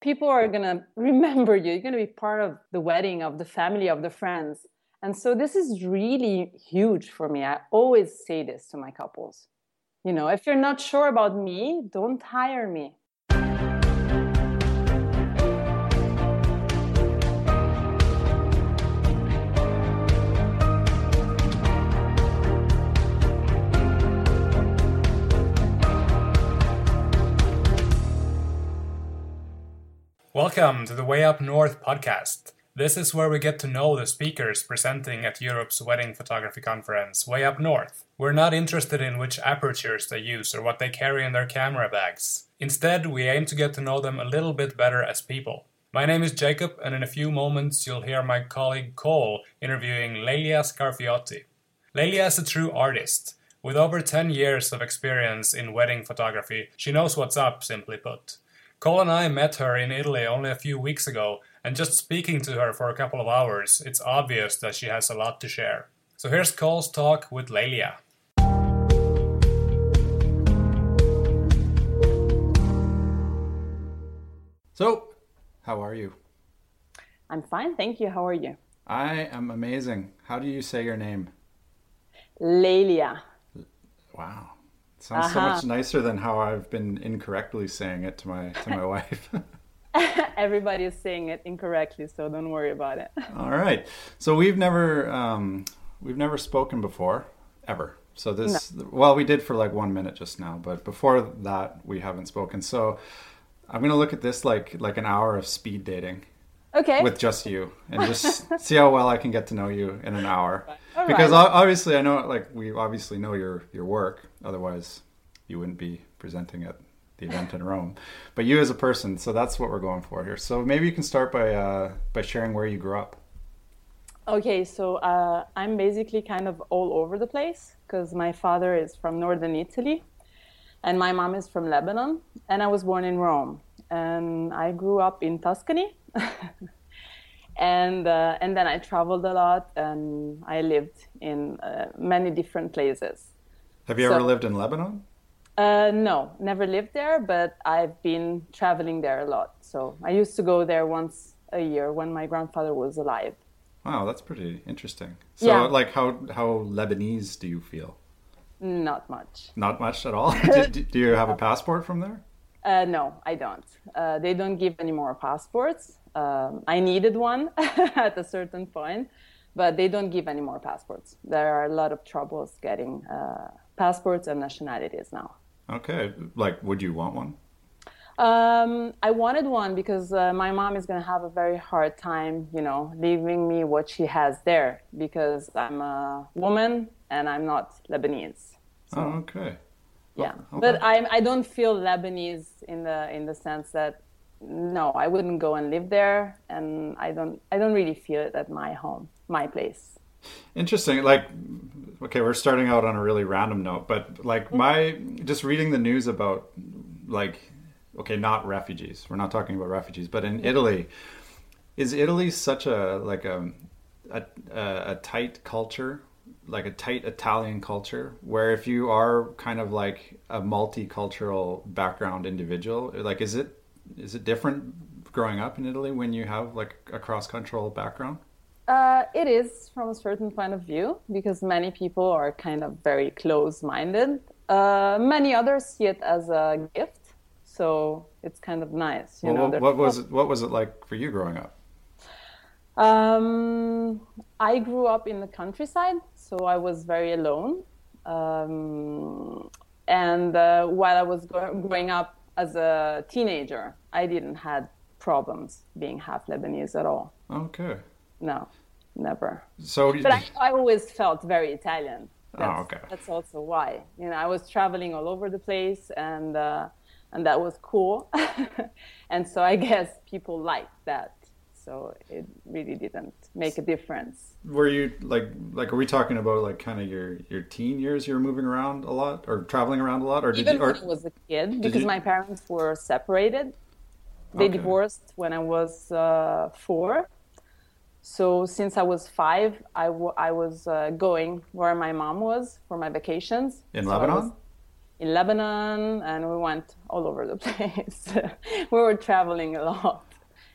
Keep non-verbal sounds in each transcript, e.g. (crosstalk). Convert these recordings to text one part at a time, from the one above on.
people are going (laughs) to remember you. You're going to be part of the wedding, of the family, of the friends. And so this is really huge for me. I always say this to my couples. You know, if you're not sure about me, don't hire me. Welcome to the Way Up North podcast. This is where we get to know the speakers presenting at Europe's wedding photography conference, Way Up North. We're not interested in which apertures they use or what they carry in their camera bags. Instead, we aim to get to know them a little bit better as people. My name is Jacob, and in a few moments you'll hear my colleague Cole interviewing Lelia Scarfiotti. Lelia is a true artist. With over 10 years of experience in wedding photography, she knows what's up, simply put. Cole and I met her in Italy only a few weeks ago, and just speaking to her for a couple of hours, it's obvious that she has a lot to share. So here's Cole's talk with Lelia. So, how are you? I'm fine, thank you. How are you? I am amazing. How do you say your name? Lelia. Wow. Sounds so Uh-huh. much nicer than how I've been incorrectly saying it to my to my (laughs) wife. (laughs) Everybody is saying it incorrectly, so don't worry about it. (laughs) All right. So we've never um, we've never spoken before ever. So this well we did for like 1 minute just now, but before that we haven't spoken. So I'm going to look at this like like an hour of speed dating Okay. with just you and just see how well I can get to know you in an hour. All because right. obviously I know like we obviously know your your work otherwise you wouldn't be presenting at the event in Rome. But you as a person, so that's what we're going for here. So maybe you can start by uh, by sharing where you grew up. Okay, so uh, I'm basically kind of all over the place because my father is from northern Italy and my mom is from Lebanon, and I was born in Rome. And I grew up in Tuscany. (laughs) and, uh, and then I traveled a lot and I lived in uh, many different places. Have you So- ever lived in Lebanon? Uh, no, never lived there, but I've been traveling there a lot. So I used to go there once a year when my grandfather was alive. Wow, that's pretty interesting. So Yeah. like how how Lebanese do you feel? Not much. Not much at all. (laughs) do, do- do you have a passport from there? Uh, no, I don't. Uh, they don't give any more passports. Um, I needed one (laughs) at a certain point, but they don't give any more passports. There are a lot of troubles getting uh, passports and nationalities now. Okay. Like would you want one? Um, I wanted one because uh, my mom is going to have a very hard time, you know, leaving me what she has there because I'm a woman and I'm not Lebanese. oh, okay. Yeah, okay. but I I don't feel Lebanese in the in the sense that no, I wouldn't go and live there, and I don't I don't really feel it at my home, my place. Interesting. Like, okay, we're starting out on a really random note, but like mm-hmm. my just reading the news about like, okay, not refugees. We're not talking about refugees, but in mm-hmm. Italy, is Italy such a like a a, a, a tight culture, like a tight Italian culture, where if you are kind of like a multicultural background individual, like is it is it different growing up in Italy when you have like a cross cultural background? Uh, it is from a certain point of view because many people are kind of very close-minded. Uh, many others see it as a gift, so it's kind of nice. You Well, know, what, what was it, what was it like for you growing up? Um, I grew up in the countryside, so I was very alone. Um, and uh, while I was growing up as a teenager, I didn't had problems being half Lebanese at all. Okay, No, never. so But I, I always felt very Italian. That's, Oh, okay. That's also why. You know, I was traveling all over the place, and uh, and that was cool. (laughs) and so I guess people liked that. So it really didn't make a difference. Were you like like are we talking about like kind of your your teen years? You were moving around a lot or traveling around a lot, or did Even you? Or, when I was a kid, because you- my parents were separated. They Okay. divorced when I was uh, four. So since I was five, I, w- I was uh, going where my mom was for my vacations. in So Lebanon? in Lebanon, and we went all over the (laughs) place. we were traveling a lot,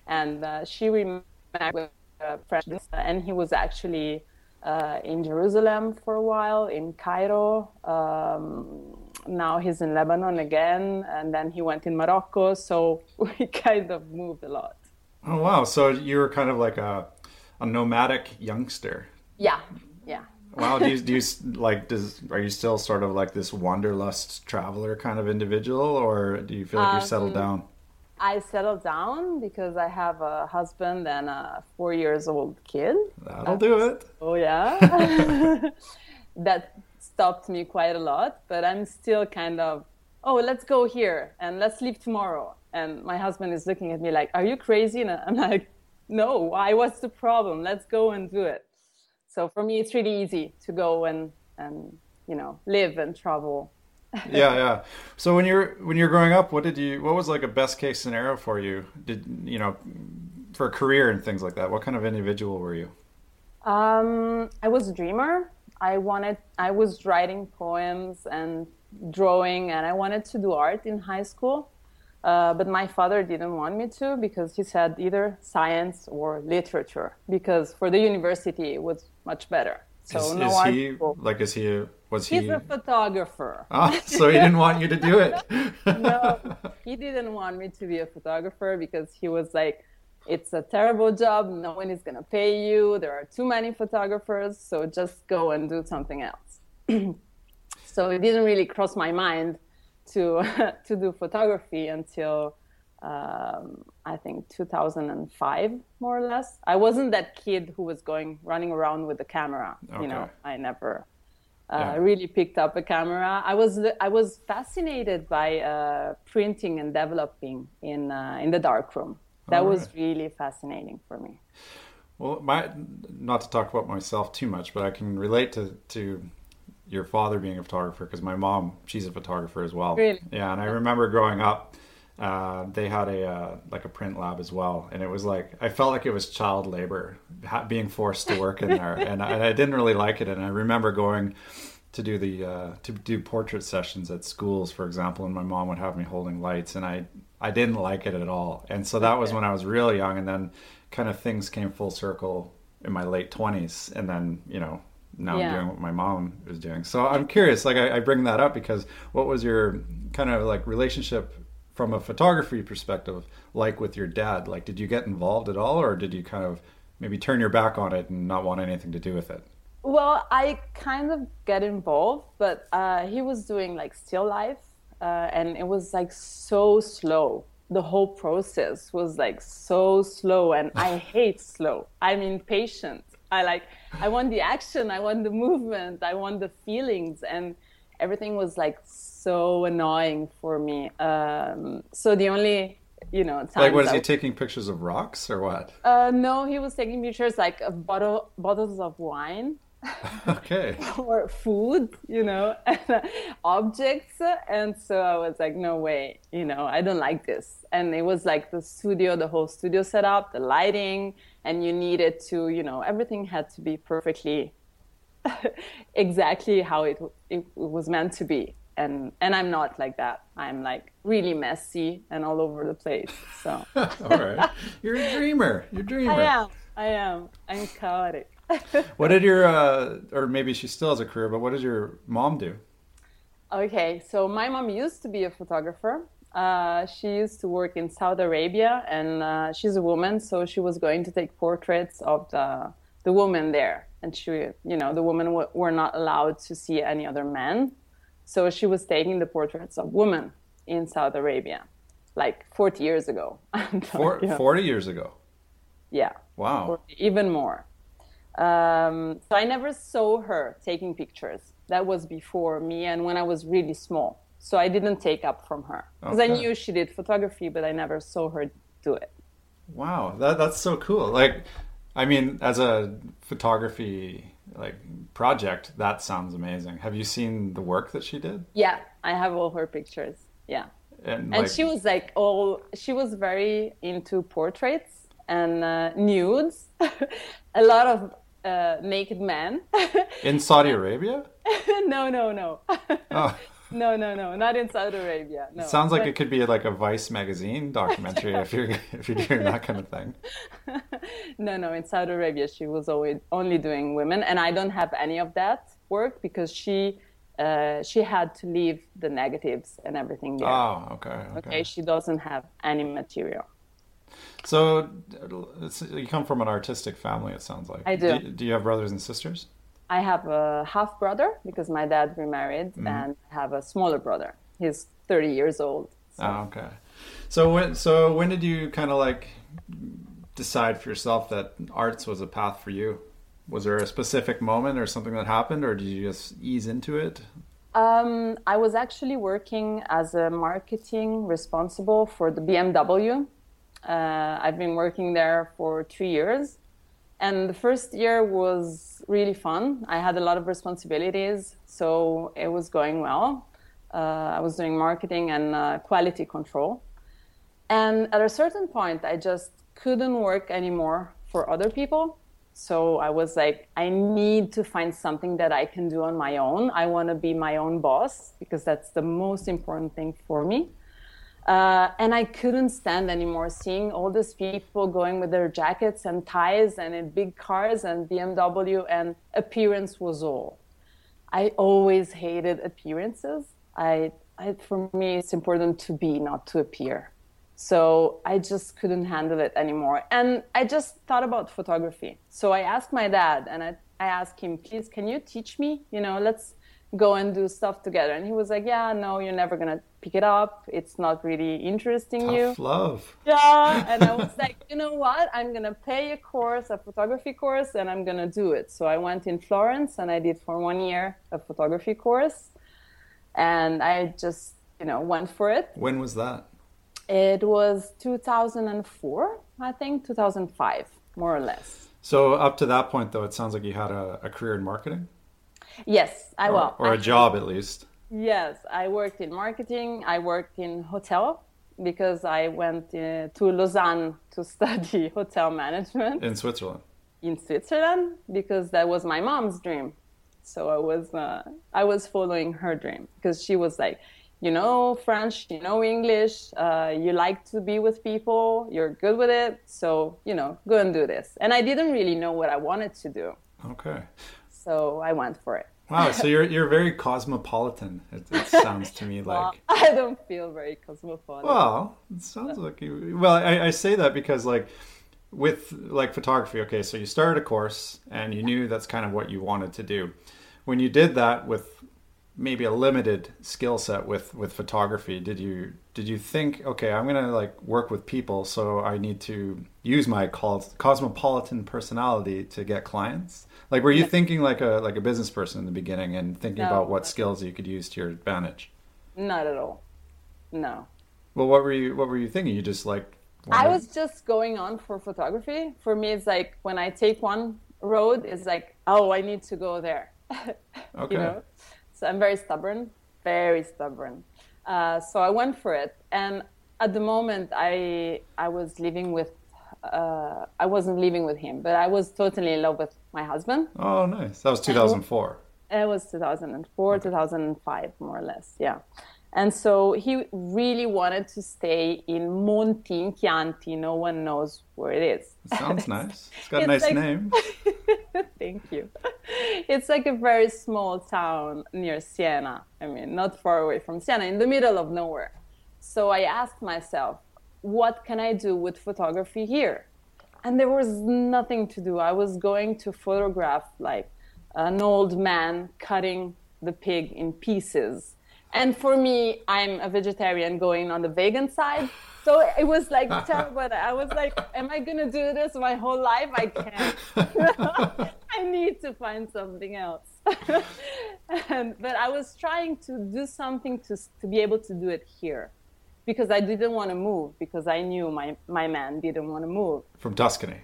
and uh, she remarried with a friend, and he was actually uh, in Jerusalem for a while, in Cairo. Um, now he's in Lebanon again, and then he went in Morocco. So (laughs) we kind of moved a lot. Oh wow! So you were kind of like a a nomadic youngster. Yeah, yeah. Wow. Do you, do you (laughs) like? Does are you still sort of like this wanderlust traveler kind of individual, or do you feel like you're Um, settled down? I settled down because I have a husband and a four years old kid. That'll do it. Oh yeah, (laughs) that stopped me quite a lot. But I'm still kind of, oh, let's go here and let's leave tomorrow. And my husband is looking at me like, are you crazy? And I'm like, no. Why? What's the problem? Let's go and do it. So for me, it's really easy to go and and you know live and travel. (laughs) yeah, yeah. So when you're when you're growing up, what did you? What was like a best case scenario for you? Did you know for a career and things like that? What kind of individual were you? Um, I was a dreamer. I wanted. I was writing poems and drawing, and I wanted to do art in high school. Uh, but my father didn't want me to because he said either science or literature because for the university it was much better. So is, no is art. he school. like? Is he? Was he? He's a photographer. Ah, so he didn't want you to do it. (laughs) no, he didn't want me to be a photographer because he was like, it's a terrible job. No one is going to pay you. There are too many photographers. So just go and do something else. (clears throat) so it didn't really cross my mind to, (laughs) to do photography until um, I think 2005, more or less. I wasn't that kid who was going running around with the camera. You know, I never uh, Yeah. really picked up a camera. I was I was fascinated by uh, printing and developing in uh, in the darkroom. That All was really fascinating for me. Well, my not to talk about myself too much, but I can relate to to your father being a photographer because my mom, she's a photographer as well. Really? Yeah, and I remember growing up, uh, they had a uh, like a print lab as well, and it was like I felt like it was child labor ha- being forced to work in (laughs) there, and I, and I didn't really like it. And I remember going to do the uh, to do portrait sessions at schools, for example, and my mom would have me holding lights, and I I didn't like it at all. And so that was when I was really young, and then kind of things came full circle in my late twenties, and then you know now Yeah. I'm doing what my mom was doing. So I'm curious, like I, I bring that up because what was your kind of like relationship from a photography perspective like with your dad? Like, did you get involved at all, or did you kind of maybe turn your back on it and not want anything to do with it? Well, I kind of get involved, but uh, he was doing like still life, uh, and it was like so slow. The whole process was like so slow, and I (laughs) hate slow. I'm impatient. I like, I want the action, I want the movement, I want the feelings, and everything was like so annoying for me. Um, so the only, you know, Like, what is he taking pictures of rocks or what? uh, no, he was taking pictures like of bottle bottles of wine (laughs) Okay. (laughs) or food, you know, (laughs) uh, objects. And so I was like, no way, you know, I don't like this. And it was like the studio, the whole studio setup, the lighting, and you needed to, you know, everything had to be perfectly exactly how it, it was meant to be. And, and I'm not like that. I'm like really messy and all over the place. So All right. You're a dreamer. You're a dreamer. I am. I am. I'm chaotic. (laughs) What did your, uh, or maybe she still has a career, but what does your mom do? Okay, so my mom used to be a photographer. Uh, she used to work in Saudi Arabia, and uh, she's a woman, so she was going to take portraits of the the women there. And she, you know, the women w- were not allowed to see any other men, so she was taking the portraits of women in Saudi Arabia, like 40 years ago. (laughs) Four, 40 years ago. Yeah Wow. or even more. Um, so I never saw her taking pictures. That was before me and when I was really small. So I didn't take up from her because I knew she did photography, but I never saw her do it. Wow, that that's so cool. Like, I mean, as a photography like project, that sounds amazing. Have you seen the work that she did? Yeah, I have all her pictures. Yeah. And, and she was like all she was very into portraits and uh, nudes (laughs) a lot of uh, naked man. (laughs) in Saudi Arabia. (laughs) no no no Oh, (laughs) no no no not in saudi arabia no sounds like But- it could be like a Vice magazine documentary if you're if you're doing that kind of thing. no no in saudi arabia she was always only doing women and i don't have any of that work because she uh, she had to leave the negatives and everything there Oh, okay, okay. okay she doesn't have any material So you come from an artistic family. It sounds like. I do. do. Do you have brothers and sisters? I have a half brother because my dad remarried, and I have a smaller brother. He's 30 years old. So Oh, okay. So when so when did you kind of like decide for yourself that arts was a path for you? Was there a specific moment or something that happened, or did you just ease into it? um, I was actually working as a marketing responsible for the BMW. Uh, I've been working there for two years. And the first year was really fun. I had a lot of responsibilities, so it was going well. Uh, I was doing marketing and uh, quality control. And at a certain point, I just couldn't work anymore for other people. So I was like, I need to find something that I can do on my own. I want to be my own boss because that's the most important thing for me. Uh, and I couldn't stand anymore seeing all these people going with their jackets and ties and in big cars and BMW, and appearance was all. I always hated appearances. I, I, for me, it's important to be, not to appear. So I just couldn't handle it anymore. And I just thought about photography. So I asked my dad and I, I asked him, please, can you teach me? You know, let's go and do stuff together. And he was like, yeah, no, you're never going to pick it up. It's not really interesting you. Love. Yeah. And I (laughs) was like, you know what? I'm going to pay a course, a photography course, and I'm going to do it. So I went in Florence and I did for one year a photography course. And I just, you know, went for it. When was that? It was 2004, I think, 2005, more or less. So up to that point, though, it sounds like you had a, a career in marketing, Yes, I or, well, or a job at least. Yes, I worked in marketing. I worked in hotel because I went uh, to Lausanne to (laughs) study hotel management in Switzerland. in Switzerland because that was my mom's dream. So I was uh, I was following her dream because she was like, you know French, you know English, uh, you like to be with people, you're good with it, so you know go and do this. And I didn't really know what I wanted to do, Okay. So I went for it. Wow. So (laughs) you're you're very cosmopolitan. It, it (laughs) sounds to me Well, like. I don't feel very cosmopolitan. Well, it sounds like you. Well, I, I say that because like with like photography. Okay, so you started a course and you knew that's kind of what you wanted to do. When you did that with maybe a limited skill set with with photography, did you did you think okay, I'm gonna like work with people, so I need to use my cos- cosmopolitan personality to get clients? Like, were you thinking like a like a business person in the beginning and thinking No. about what skills you could use to your advantage? Not at all. No. Well, what were you what were you thinking? You just like I was just going on for photography. For me, it's like when I take one road, it's like, oh, I need to go there. (laughs) okay. You know? I'm very stubborn, very stubborn. Uh, so I went for it. And at the moment, I I was living with, uh, I wasn't living with him, but I was totally in love with my husband. Oh, nice. That was 2004. It was 2004, 2005, more or less. Yeah. And so he really wanted to stay in Monti in Chianti. No one knows where it is. It sounds (laughs) nice. It's got a nice like- name. (laughs) Thank you. It's like a very small town near Siena. I mean, not far away from Siena, in the middle of nowhere. So I asked myself, what can I do with photography here? And there was nothing to do. I was going to photograph like an old man cutting the pig in pieces. And for me, I'm a vegetarian going on the vegan side. So it was like (laughs) terrible. I was like, am I going to do this my whole life? I can't. (laughs) I need to find something else. (laughs) and, but I was trying to do something to, to be able to do it here because I didn't want to move because I knew my, my man didn't want to move From Tuscany.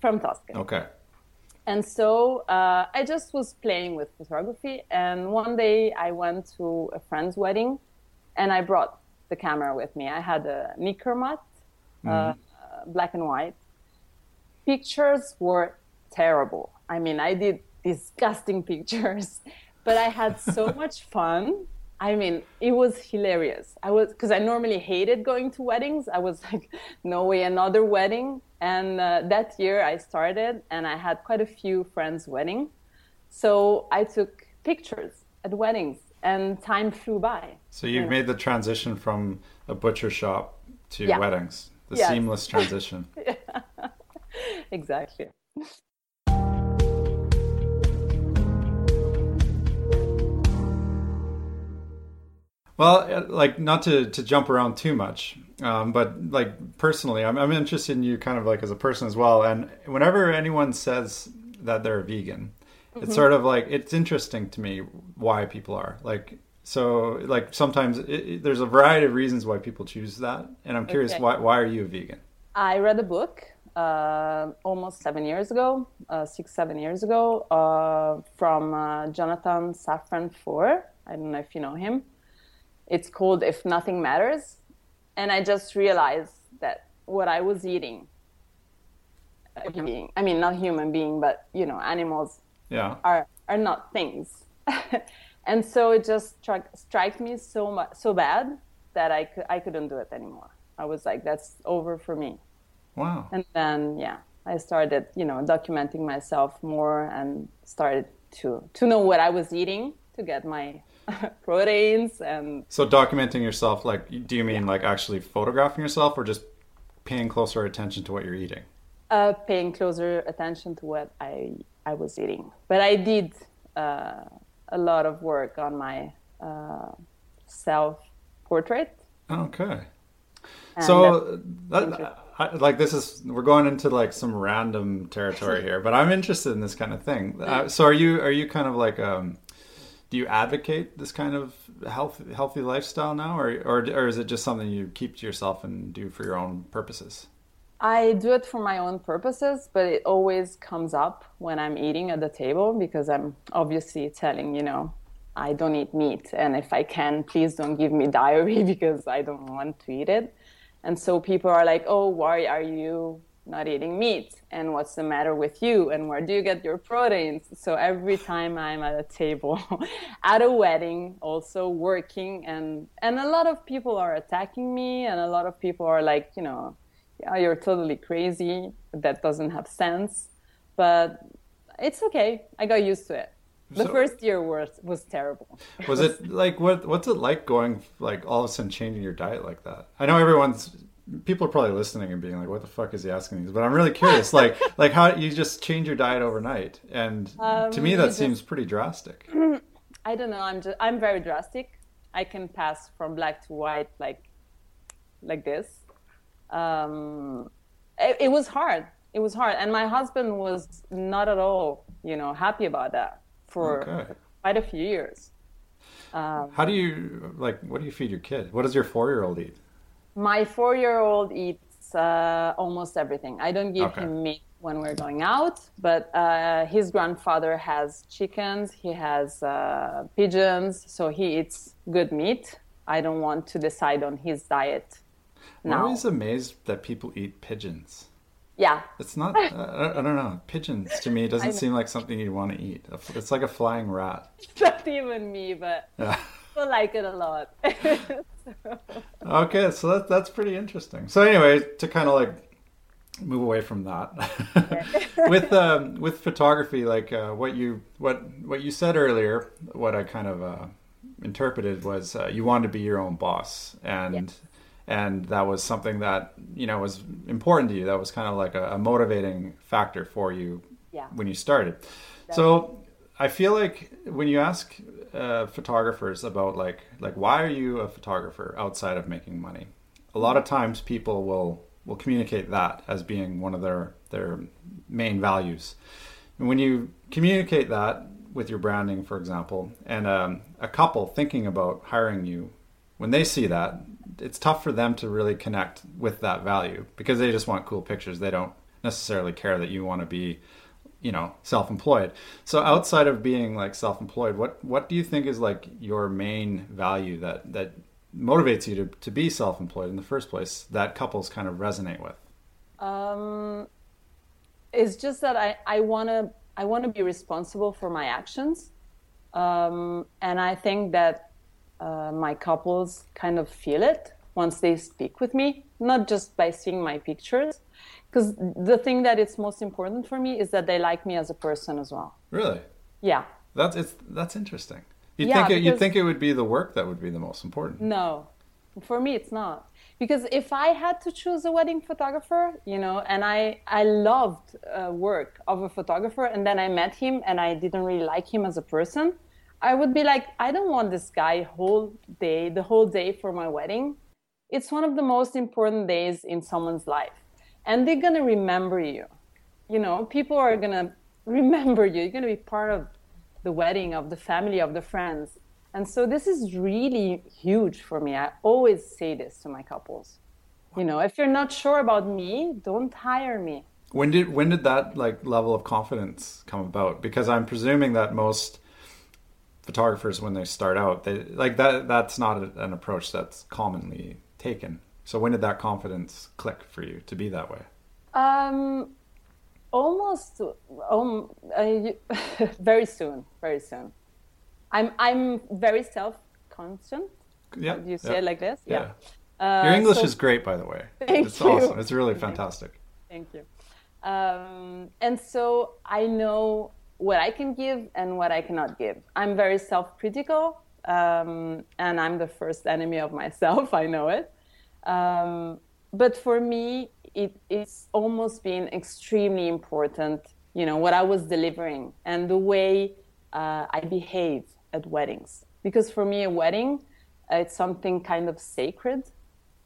from Tuscany. Okay. And so uh, I just was playing with photography. And one day I went to a friend's wedding and I brought the camera with me. I had a Nikkormat, uh, black and white. Pictures were terrible. I mean, I did disgusting (laughs) pictures, but I had so (laughs) much fun. I mean, it was hilarious. I was because I normally hated going to weddings. I was (laughs) like, no way, another wedding. And uh, that year I started, and I had quite a few friends' wedding. So I took pictures at weddings, and time flew by. So you've made the transition from a butcher shop to Yeah. weddings. The Yes. seamless (laughs) transition. (laughs) Exactly. Well, uh, like not to, to jump around too much, um, but like personally, I'm, I'm interested in you kind of like as a person as well. And whenever anyone says that they're a vegan, it's sort of like it's interesting to me why people are like so. Like sometimes it, it- there's a variety of reasons why people choose that, and I'm curious Okay. why why are you a vegan? I read a book uh, almost seven years ago, uh, six, seven years ago, uh, from uh, Jonathan Safran Foer. I don't know if you know him. It's called If Nothing Matters. And I just realized that what I was eating, being, I mean, not human being, but, you know, animals Yeah. are, are not things. (laughs) and so it just struck, struck me so much, so bad that I, cou- I couldn't do it anymore. I was like, that's over for me Wow. and then yeah i started you know documenting myself more and started to to know what i was eating to get my (laughs) proteins and So documenting yourself, like, do you mean like actually photographing yourself, or just paying closer attention to what you're eating? uh, paying closer attention to what i i was eating but i did uh, a lot of work on my uh, self portrait Okay. And So, that, I, like, this is we're going into like some random territory (laughs) here, but I'm interested in this kind of thing. Uh, so, are you are you kind of like um, do you advocate this kind of health healthy lifestyle now, or or or is it just something you keep to yourself and do for your own purposes? I do it for my own purposes, but it always comes up when I'm eating at the table because I'm obviously telling, you know, I don't eat meat. And if I can, please don't give me (laughs) diarrhea because I don't want to eat it. And so people are like, oh, why are you not eating meat? And what's the matter with you? And where do you get your proteins? So every time I'm at a table, (laughs) at a wedding, also working, and, and a lot of people are attacking me, and a lot of people are like, you know, yeah, you're totally crazy. That doesn't have sense. But it's okay. I got used to it. The So- first year was was terrible. Was it like what what's it like going like all of a sudden changing your diet like that? I know everyone's people are probably listening and being like, "What the fuck is he asking these?" But I'm really curious, like (laughs) like how you just change your diet overnight, and to me Um, that just- seems pretty drastic. (clears throat) I don't know. I'm just I'm very drastic. I can pass from black to white like like this. Um, it, it was hard. It was hard, and my husband was not at all, you know, happy about that for Okay. quite a few years. How do you like? What do you feed your kid? What does your four year old? My eats uh, almost everything. I don't give Okay. him meat when we're going out, but uh, his grandfather has chickens. He has uh, pigeons, so he eats good meat. I don't want to decide on his diet I'm now. always amazed that people eat pigeons. Yeah, It's not. I, don't know. Pigeons to me (laughs) doesn't seem like something you'd want to eat. It's like a flying rat. (laughs) not even me, but Yeah. people like it a lot. (laughs) Okay, so that, that's pretty interesting. So anyway, to kind of like move away from that, (laughs) with um, with photography, like uh, what you what what you said earlier, what I kind of uh, interpreted was uh, you wanted to be your own boss, and and that was something that you know was important to you. That was kind of like a, a motivating factor for you Yeah. when you started. So I feel like when you ask uh, photographers about like like why are you a photographer outside of making money, a lot of times people will will communicate that as being one of their their main values. And when you communicate that with your branding, for example, and um, a couple thinking about hiring you, when they see that, it's tough for them to really connect with that value because they just want cool pictures. They don't necessarily care that you want to be, you know, self-employed. So outside of being like self-employed, what what do you think is like your main value that that motivates you to, to be self-employed in the first place that couples kind of resonate with? Um, it's just that I, I want to I want to be responsible for my actions, um, and I think that uh, my couples kind of feel it once they speak with me, not just by seeing my pictures, because the thing that is most important for me is that they like me as a person as well. Really? Yeah. That's it's that's interesting. You Yeah, think it, you think it would be the work that would be the most important? No, for me it's not. Because if I had to choose a wedding photographer, you know, and I I loved uh, work of a photographer, and then I met him and I didn't really like him as a person, I would be like, I don't want this guy whole day, the whole day for my wedding. It's one of the most important days in someone's life, and they're gonna remember you. You know, people are gonna (laughs) remember you. You're gonna be part of the wedding of the family of the friends and so this is really huge for me i always say this to my couples you know if you're not sure about me don't hire me When did when did that like level of confidence come about? Because I'm presuming that most photographers when they start out, they like that that's not an approach that's commonly taken. So when did that confidence click for you to be that way? um almost um, (laughs) very soon very soon i'm i'm very self-conscious Yeah. you say yeah, it like this Yeah. Uh, Your English so- is great, by the way. (laughs) Thank it's you. awesome. It's really fantastic. Thank you. Um, and so I know what I can give and what I cannot give. I'm very self critical, um, and I'm the first enemy of myself. (laughs) I know it. Um, but for me, it, it's almost been extremely important, you know, what I was delivering and the way uh, I behave at weddings. Because for me, a wedding, uh, it's something kind of sacred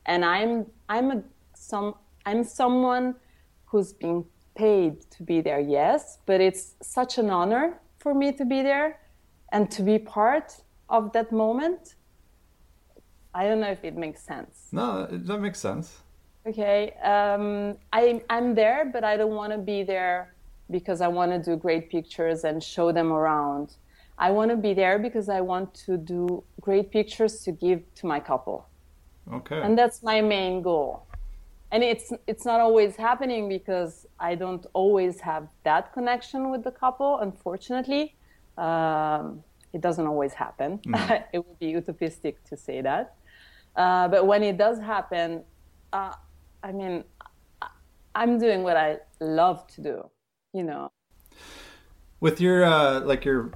and I'm I'm a some I'm someone who's being paid to be there, yes, but it's such an honor for me to be there and to be part of that moment. I don't know if it makes sense. No, that makes sense. Okay, um, I, I'm there, but I don't want to be there because I want to do great pictures and show them around. I want to be there because I want to do great pictures to give to my couple Okay. and that's my main goal and it's it's not always happening because i don't always have that connection with the couple unfortunately um, it doesn't always happen (laughs) it would be utopistic to say that uh, but when it does happen uh, i mean i'm doing what i love to do you know With your uh, like your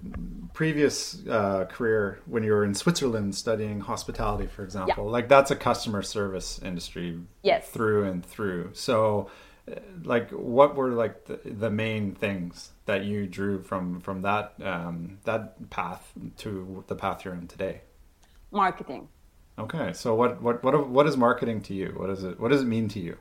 previous uh, career when you were in Switzerland studying hospitality, for example, like that's a customer service industry Yes. through and through. So, uh, like, what were like the, the main things that you drew from from that um, that path to the path you're in today? marketing Okay, so what what what what is marketing to you? What is it? What does it mean to you?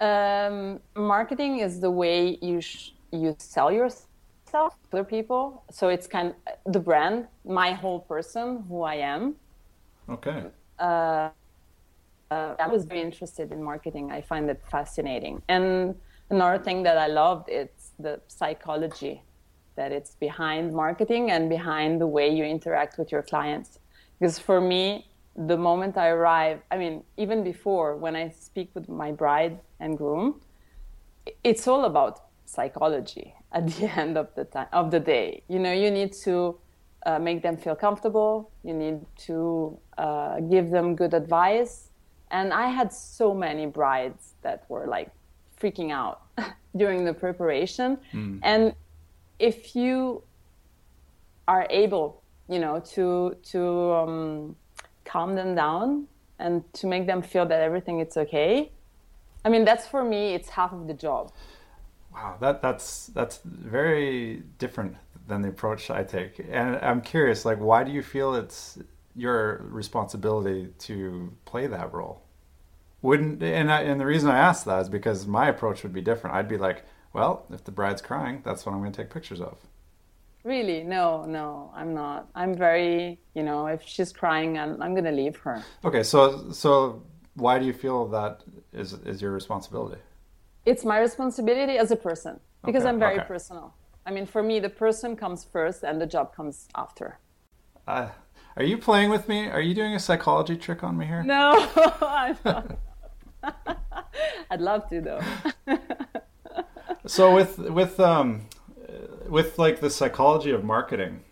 um, marketing is the way you sh- you sell yourself to other people. So it's kind of the brand, my whole person, who I am. Okay, Uh, I was very interested in marketing. I find it fascinating. And another thing that I loved it's the psychology that it's behind marketing and behind the way you interact with your clients. Because for me, the moment I arrive, I mean, even before when I speak with my bride and groom, it's all about psychology at the (laughs) end of the time of the day. You know, you need to uh, make them feel comfortable. You need to uh, give them good advice. And I had so many brides that were like freaking out (laughs) during the preparation. And if you are able, you know, to to um, calm them down and to make them feel that everything is okay. I mean, that's for me. It's half of the job. wow, that that's that's very different than the approach I take. And I'm curious, like, why do you feel it's your responsibility to play that role? Wouldn't and I, and the reason I ask that is because my approach would be different. I'd be like, well, if the bride's crying, that's what I'm going to take pictures of. Really? No, no, I'm not. I'm very, you know, if she's crying, I'm, I'm going to leave her. Okay, so so why do you feel that is is your responsibility? It's my responsibility as a person because Okay, I'm very okay. personal. I mean, for me, the person comes first and the job comes after. Uh, are you playing with me? Are you doing a psychology trick on me here? No, (laughs) I'm not. (laughs) I'd love to though. (laughs) So with with um with like the psychology of marketing,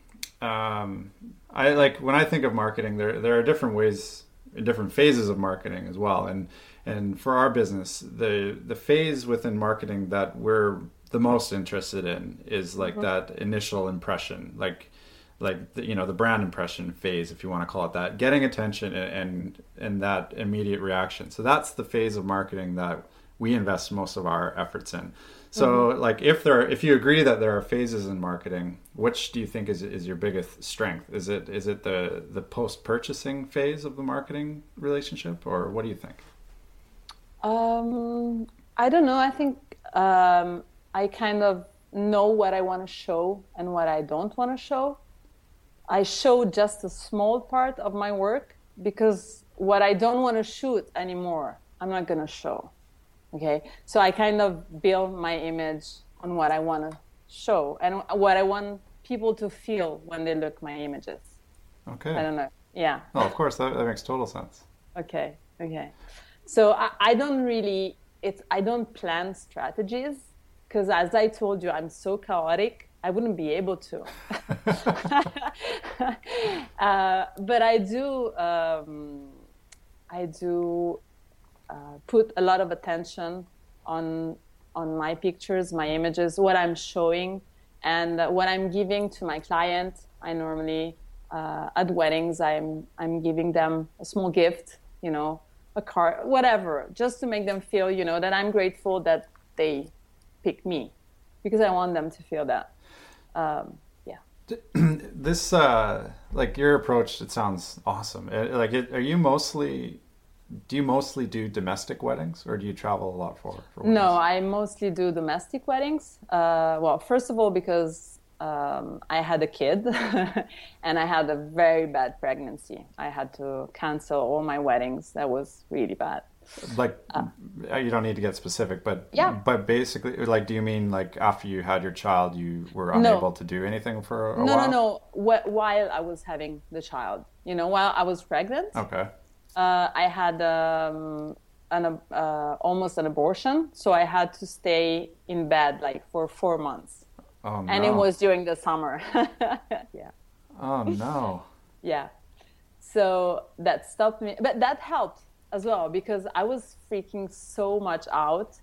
um, I like when I think of marketing, there there are different ways, different phases of marketing as well, and and for our business, the the phase within marketing that we're the most interested in is like that initial impression, like like the, you know the brand impression phase, if you want to call it that, getting attention and and, and that immediate reaction. So that's the phase of marketing that we invest most of our efforts in. So, like, if there, if you agree that there are phases in marketing, which do you think is is your biggest strength? Is it is it the the post purchasing phase of the marketing relationship, or what do you think? Um, I don't know. I think um, I kind of know what I want to show and what I don't want to show. I show just a small part of my work because what I don't want to shoot anymore, I'm not going to show. Okay. So I kind of build my image on what I want to show and what I want people to feel when they look my images. Okay. I don't know. Yeah. Oh, of course, that, that makes total sense. Okay, okay. So I, I don't really it's I don't plan strategies because as I told you, I'm so chaotic. I wouldn't be able to. (laughs) (laughs) uh, but I do um, I do uh, put a lot of attention on on my pictures, my images, what I'm showing, and uh, what I'm giving to my client. I normally uh, at weddings I'm I'm giving them a small gift, you know, a card, whatever, just to make them feel, you know, that I'm grateful that they pick me, because I want them to feel that. Um, yeah. (clears throat) This, uh, like your approach, it sounds awesome. Like, it, are you mostly, do you mostly do domestic weddings, or do you travel a lot for? for? No, I mostly do domestic weddings. Uh, well, first of all, because um, I had a kid (laughs) and I had a very bad pregnancy. I had to cancel all my weddings. That was really bad. like uh, you don't need to get specific but Yeah. but basically like do you mean like after you had your child you were unable to do anything for a no, while no, no. Wh- while I was having the child, you know, while I was pregnant, okay uh, I had um, an uh, almost an abortion, so I had to stay in bed like for four months, oh no and it was during the summer. (laughs) yeah. oh no (laughs) Yeah. So that stopped me, but that helped as well because I was freaking so much out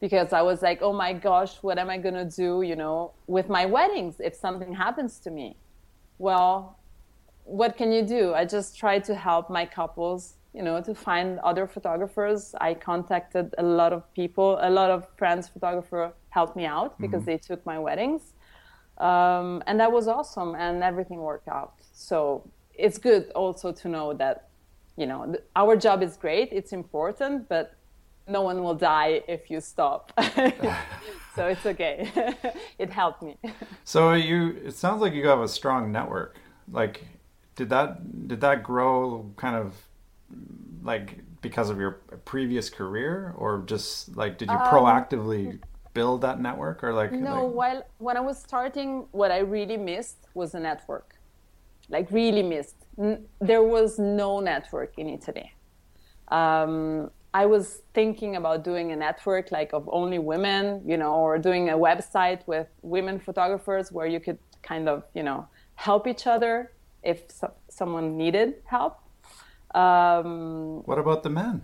because I was like, oh my gosh, what am I going to do, you know, with my weddings if something happens to me? Well, what can you do? I just try to help my couples, you know, to find other photographers. I contacted a lot of people, a lot of friends photographer helped me out because they took my weddings. Um, and that was awesome and everything worked out. So it's good also to know that, you know, th- our job is great, it's important, but no one will die if you stop. (laughs) so it's okay. (laughs) it helped me. (laughs) so you it sounds like you have a strong network like did that did that grow kind of like because of your previous career or just like did you proactively build that network or like Um, No, like, while when I was starting, what I really missed was a network. Like really missed. N- there was no network in Italy. Um, I was thinking about doing a network like of only women, you know, or doing a website with women photographers where you could kind of, you know, help each other if so- someone needed help. Um, what about the men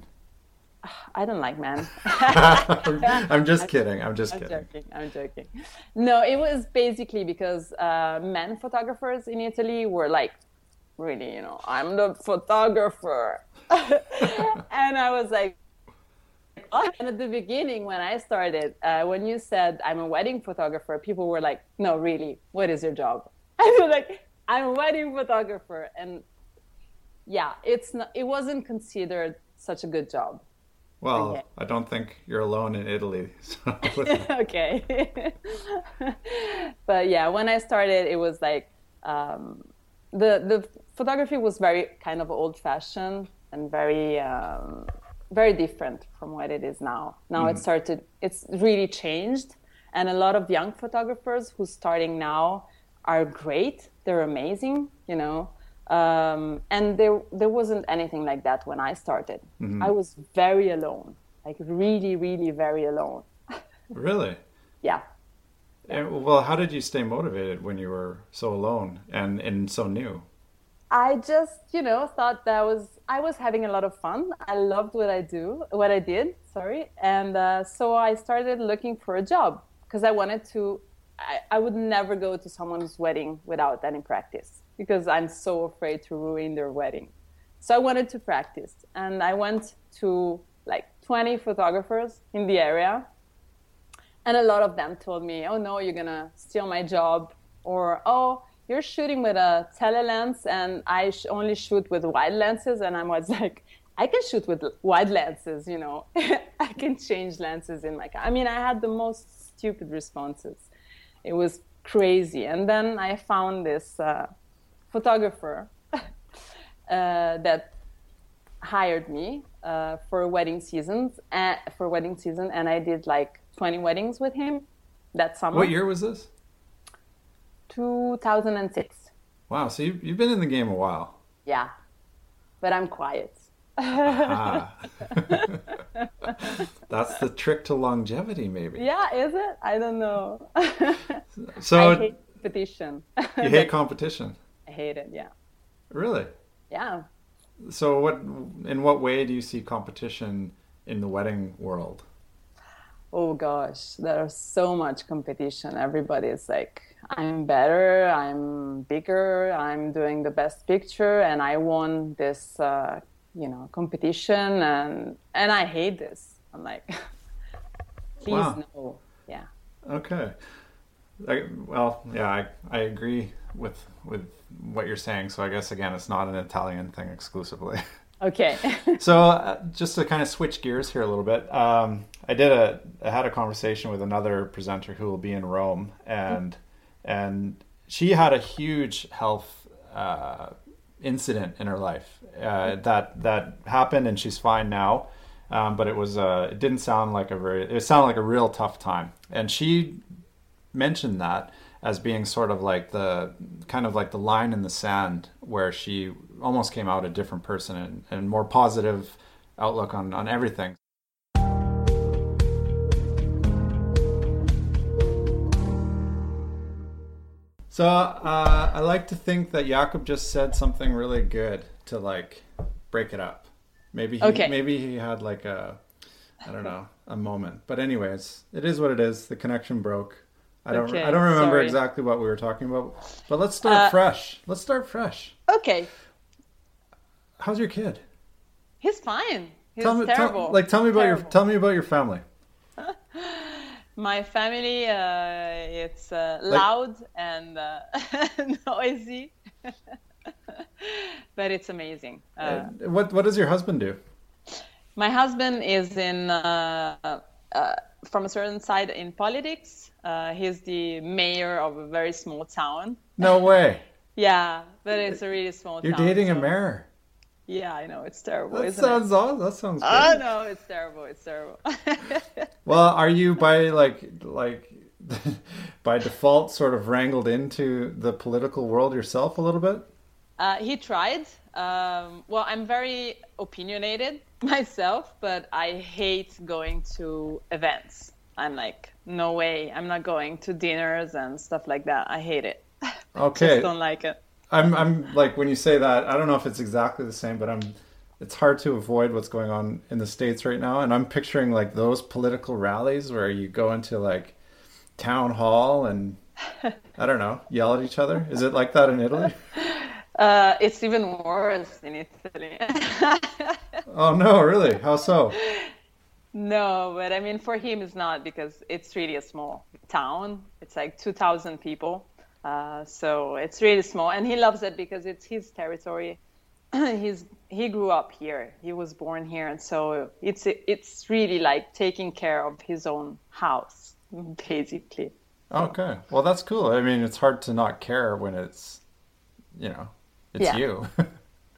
(sighs) I don't like men. (laughs) i'm just (laughs) kidding i'm just I'm kidding joking. I'm joking. No, it was basically because uh, men photographers in Italy were like, really, you know, I'm the photographer, (laughs) and I was like. what? And at the beginning, when I started, uh, when you said I'm a wedding photographer, people were like, "No, really, what is your job?" I was like, "I'm a wedding photographer," and yeah, it's not. It wasn't considered such a good job Well, Okay. I don't think you're alone in Italy. (laughs) So (laughs) okay. (laughs) but yeah, when I started, it was like um, the the photography was very kind of old fashioned and very um, very different from what it is now. Now it started. It's really changed, and a lot of young photographers who's starting now are great. They're amazing, you know. Um, and there there wasn't anything like that when I started. I was very alone, like really, really very alone. (laughs) really, Yeah. And, well, how did you stay motivated when you were so alone and and so new? I just, you know, thought that was I was having a lot of fun. I loved what I do, what I did. Sorry, and uh, so I started looking for a job because I wanted to. I, I would never go to someone's wedding without any practice because I'm so afraid to ruin their wedding. So I wanted to practice, and I went to like 20 photographers in the area, and a lot of them told me, "Oh no, you're gonna steal my job," or "Oh." You're shooting with a tele lens, and I sh- only shoot with wide lenses. And I was (laughs) like, I can shoot with wide lenses, you know. (laughs) I can change lenses in my. ca- I mean, I had the most stupid responses. It was crazy. And then I found this uh, photographer (laughs) uh, that hired me uh, for wedding seasons and for wedding season, and I did like 20 weddings with him that summer. What year was this? 2006. Wow, so you, you've been in the game a while. Yeah, but I'm quiet. (laughs) (laughs) That's the trick to longevity, maybe. Yeah, is it? I don't know. So I hate competition. you hate competition, hate it. Yeah, really? yeah. So what? In what way do you see competition in the wedding world? Oh gosh, there's so much competition. Everybody is like, I'm better, I'm bigger, I'm doing the best picture, and I won this, uh, you know, competition, and and I hate this. I'm like, (laughs) please Wow. no. Yeah. Okay. I, well, yeah, I, I agree with with what you're saying. So I guess again, it's not an Italian thing exclusively. (laughs) Okay. (laughs) so uh, just to kind of switch gears here a little bit, um, I did a I had a conversation with another presenter who will be in Rome, and and she had a huge health uh, incident in her life uh, that that happened, and she's fine now. Um, but it was uh, it didn't sound like a very it sounded like a real tough time, and she mentioned that as being sort of like the kind of like the line in the sand where she almost came out a different person and, and more positive outlook on, on everything. So uh, I like to think that Jakob just said something really good to like break it up. Maybe he, Okay. maybe he had like a I don't know a moment. But anyways, it is what it is. The connection broke. I don't Okay, I don't remember sorry. exactly what we were talking about. But let's start Uh, fresh. Let's start fresh. okay. How's your kid? He's fine. He's tell me, tell- terrible. like tell me about your tell me about your family. (laughs) My family, uh, it's uh, loud and uh, (laughs) noisy, (laughs) but it's amazing. Uh, what what does your husband do? my husband is in uh, from a certain side in politics. Uh, he's the mayor of a very small town. No way. Yeah, but it's a really small town. You're town. dating a mayor. Yeah, I know it's terrible, That sounds it? awesome. That sounds great. Oh no, it's terrible. It's terrible. (laughs) Well, are you by like like (laughs) by default sort of wrangled into the political world yourself a little bit? Uh, he tried. Um, well, I'm very opinionated (laughs) myself, but I hate going to events. I'm like, no way. I'm not going to dinners and stuff like that. I hate it. (laughs) Okay. Just don't like it. I'm I'm like when you say that, I don't know if it's exactly the same, but I'm it's hard to avoid what's going on in the states right now and I'm picturing like those political rallies where you go into like town hall and (laughs) I don't know, yell at each other. Is it like that in Italy? Uh, it's even worse in Italy. (laughs) Oh no, really? How so? no, but I mean, for him, it's not because it's really a small town. It's like 2,000 people. Uh, so it's really small. And he loves it because it's his territory. (clears throat) he's he grew up here. He was born here, and so it's it's really like taking care of his own house, basically. Okay, well that's cool. I mean, it's hard to not care when it's, you know, it's Yeah. you. (laughs)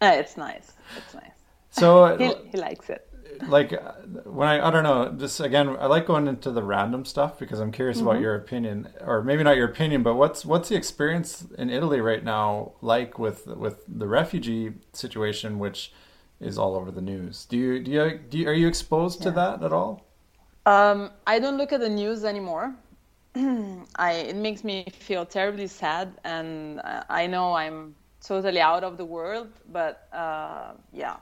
Uh, it's nice. It's nice. so (laughs) He, he likes it. like uh, when I I don't know just again I like going into the random stuff because I'm curious about your opinion or maybe not your opinion but what's what's the experience in Italy right now like with with the refugee situation which is all over the news do you do you, do you are you exposed to that at all Um, I don't look at the news anymore. (clears throat) I it makes me feel terribly sad, and uh, I know I'm totally out of the world. But uh, yeah,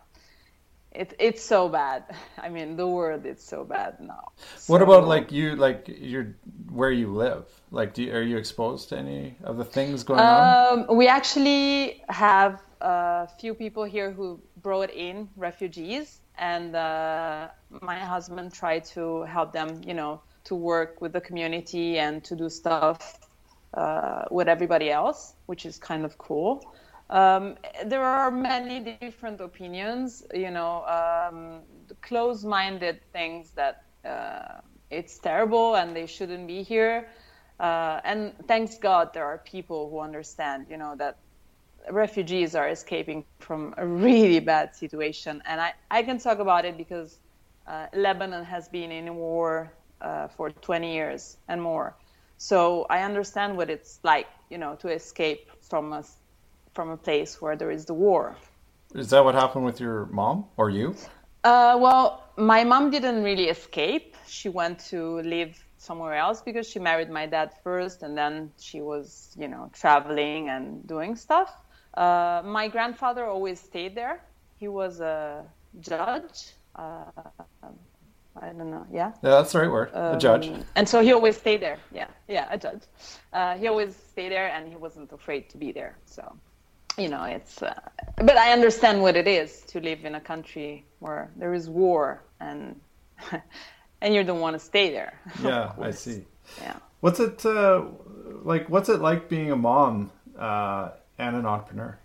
it it's so bad. (laughs) I mean, the world is so bad now. what So- about like you like your where you live like do you, are you exposed to any of the things going on Um, we actually have a few people here who brought in refugees, and uh, my husband tried to help them, you know, to work with the community and to do stuff uh, with everybody else, which is kind of cool. Um, there are many different opinions, you know, um, close-minded things that uh, it's terrible and they shouldn't be here. Uh, and thanks God, there are people who understand, you know, that refugees are escaping from a really bad situation. And I, I can talk about it because uh, Lebanon has been in war uh, for 20 years and more. So I understand what it's like, you know, to escape from a, from a place where there is the war. is that what happened with your mom or you Uh, well, my mom didn't really escape. She went to live somewhere else because she married my dad first, and then she was, you know, traveling and doing stuff. Uh, my grandfather always stayed there. He was a judge. Uh, I don't know. Yeah. yeah that's the right word a judge Um, and so he always stayed there. Yeah, yeah, a judge. Uh, he always stayed there, and he wasn't afraid to be there. So, you know, it's. Uh, but I understand what it is to live in a country where there is war, and (laughs) and you don't want to stay there. (laughs) yeah I see Yeah. What's it uh, like? What's it like being a mom uh, and an entrepreneur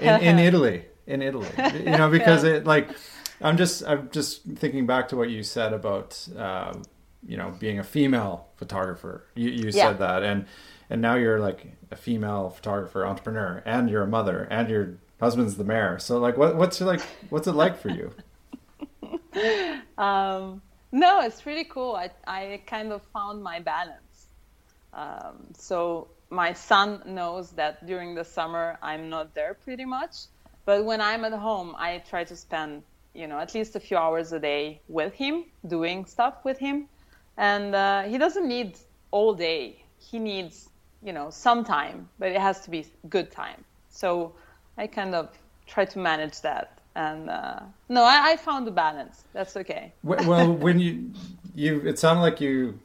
in, in (laughs) Italy? In Italy, you know, because it like I'm just I'm just thinking back to what you said about uh, you know being a female photographer. You you Yeah. said that, and and now you're like a female photographer, entrepreneur, and you're a mother, and your husband's the mayor. So like, what what's like? What's it like for you? (laughs) Um, no, it's really cool. I, I kind of found my balance. Um, so my son knows that during the summer I'm not there pretty much, but when I'm at home, I try to spend you know at least a few hours a day with him, doing stuff with him, and uh, he doesn't need all day. He needs you know some time, but it has to be good time. So I kind of try to manage that. And uh, no, I, I found the balance. That's okay. Well (laughs) when you you it sounded like you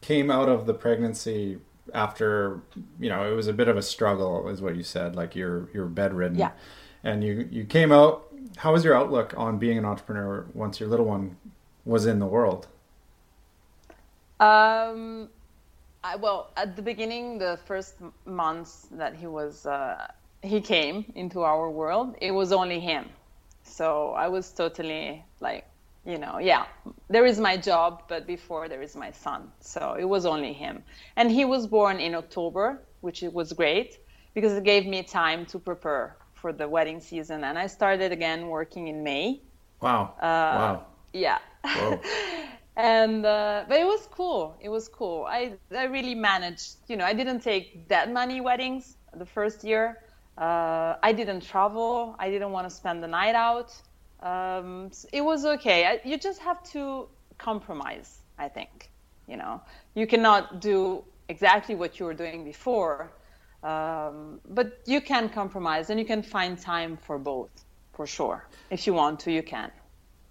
came out of the pregnancy after you know it was a bit of a struggle is what you said like you're you're bedridden Yeah. and you you came out how was your outlook on being an entrepreneur once your little one was in the world Um, I, well, at the beginning, the first months that he was, uh, he came into our world, it was only him. So I was totally like, you know, yeah, there is my job, but before there is my son. So it was only him. And he was born in October, which it was great because it gave me time to prepare for the wedding season. And I started again working in May. wow Uh, wow Yeah. (laughs) And uh, but it was cool. It was cool. I I really managed. You know, I didn't take that many weddings the first year. Uh, I didn't travel. I didn't want to spend the night out. Um, it was okay. I, you just have to compromise. I think. You know, you cannot do exactly what you were doing before, um, but you can compromise and you can find time for both, for sure. If you want to, you can.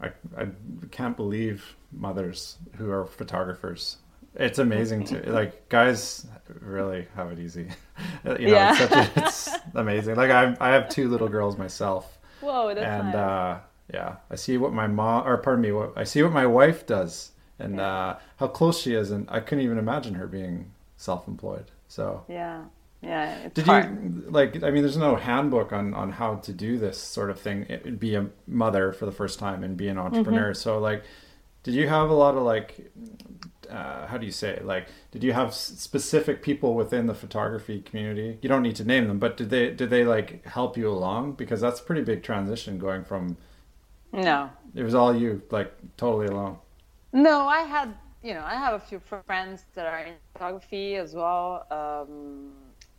I, I can't believe mothers who are photographers it's amazing to like guys really have it easy (laughs) you know Yeah. it's, such a, it's amazing like I, I have two little girls myself Whoa, that's and nice. uh, yeah, I see what my mom, or pardon me, what I see what my wife does, and uh, how close she is, and I couldn't even imagine her being self-employed. So Yeah. yeah. Did hard. you like? I mean, there's no handbook on on how to do this sort of thing. It, be a mother for the first time and be an entrepreneur. Mm-hmm. So, like, did you have a lot of like? Uh, how do you say it? Like, did you have specific people within the photography community? You don't need to name them, but did they did they like help you along? Because that's a pretty big transition going from No, it was all you, like totally alone. no. I had, you know, I have a few friends that are in photography as well, um,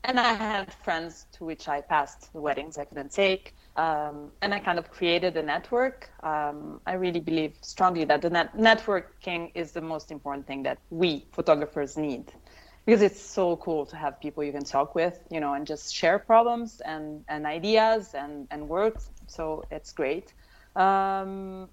and I had friends to which I passed the weddings I couldn't take, um, and I kind of created a network. Um, I really believe strongly that the net- networking is the most important thing that we photographers need. Because it's so cool to have people you can talk with, you know, and just share problems and, and ideas and, and work. So it's great. Um,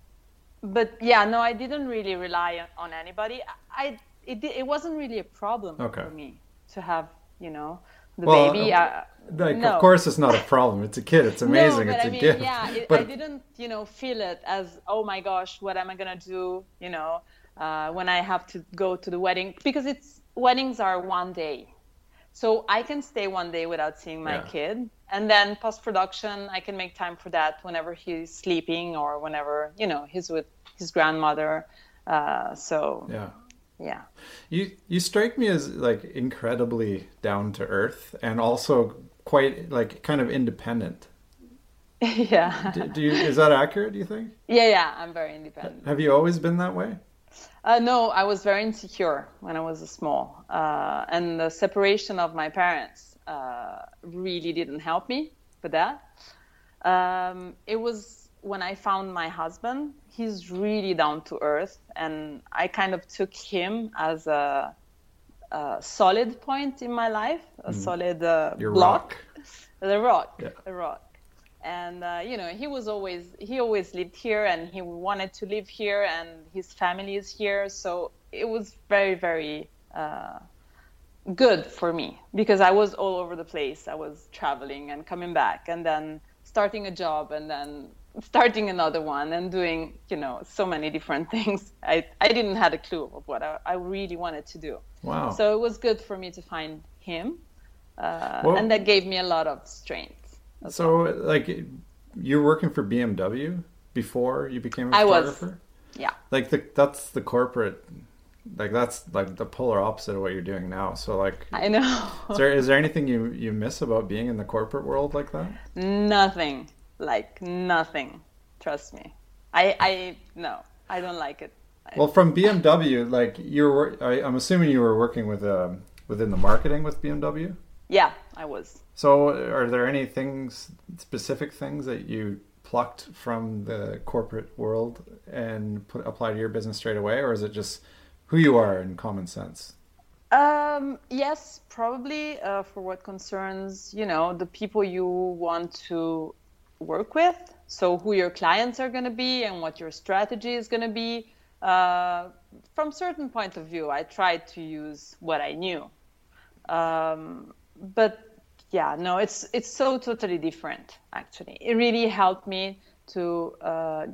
but yeah, no, I didn't really rely on, on anybody. I it it wasn't really a problem Okay. for me to have you know the Well, baby. uh, uh, Like, no. of course, it's not a problem. It's a kid. It's (laughs) amazing. No, it's a I mean, gift. yeah, it, (laughs) but I didn't, you know, feel it as, oh my gosh, what am I gonna do, you know, uh, when I have to go to the wedding because it's weddings are one day, so I can stay one day without seeing my Yeah. kid, and then post production, I can make time for that whenever he's sleeping or whenever you know he's with his grandmother. Uh, so yeah. yeah. You you strike me as like incredibly down to earth and also quite like kind of independent. (laughs) yeah, Do, do you, is that accurate? Do you think? yeah, yeah. I'm very independent. Have you always been that way? Uh, no, I was very insecure when I was small, uh, and the separation of my parents uh, really didn't help me with that. Um, it was when I found my husband. He's really down to earth, and I kind of took him as a, a solid point in my life, a solid uh, block, rock. the rock, Yeah. the rock. And uh, you know, he was always he always lived here, and he wanted to live here, and his family is here. So it was very very uh, good for me because I was all over the place. I was traveling and coming back, and then starting a job, and then starting another one, and doing you know so many different (laughs) things. I I didn't have a clue of what I, I really wanted to do. Wow. So it was good for me to find him, uh, Well- and that gave me a lot of strength. So like you're working for BMW before you became a I was. photographer? Yeah. Like the that's the corporate like that's like the polar opposite of what you're doing now. So like I know. is there is there (laughs) anything you you miss about being in the corporate world like that? nothing. Like nothing. Trust me. I I no. I don't like it. Well, from BMW, like you're, I, I'm assuming you were working with um, within the marketing with BMW. Yeah, I was. So, are there any things, specific things that you plucked from the corporate world and put apply to your business straight away, or is it just who you are and common sense? Um, yes, probably uh, for what concerns, you know, the people you want to work with. So who your clients are going to be and what your strategy is going to be. Uh, from certain point of view, I tried to use what I knew. Um, but yeah, no, it's it's so totally different. Actually, it really helped me to uh,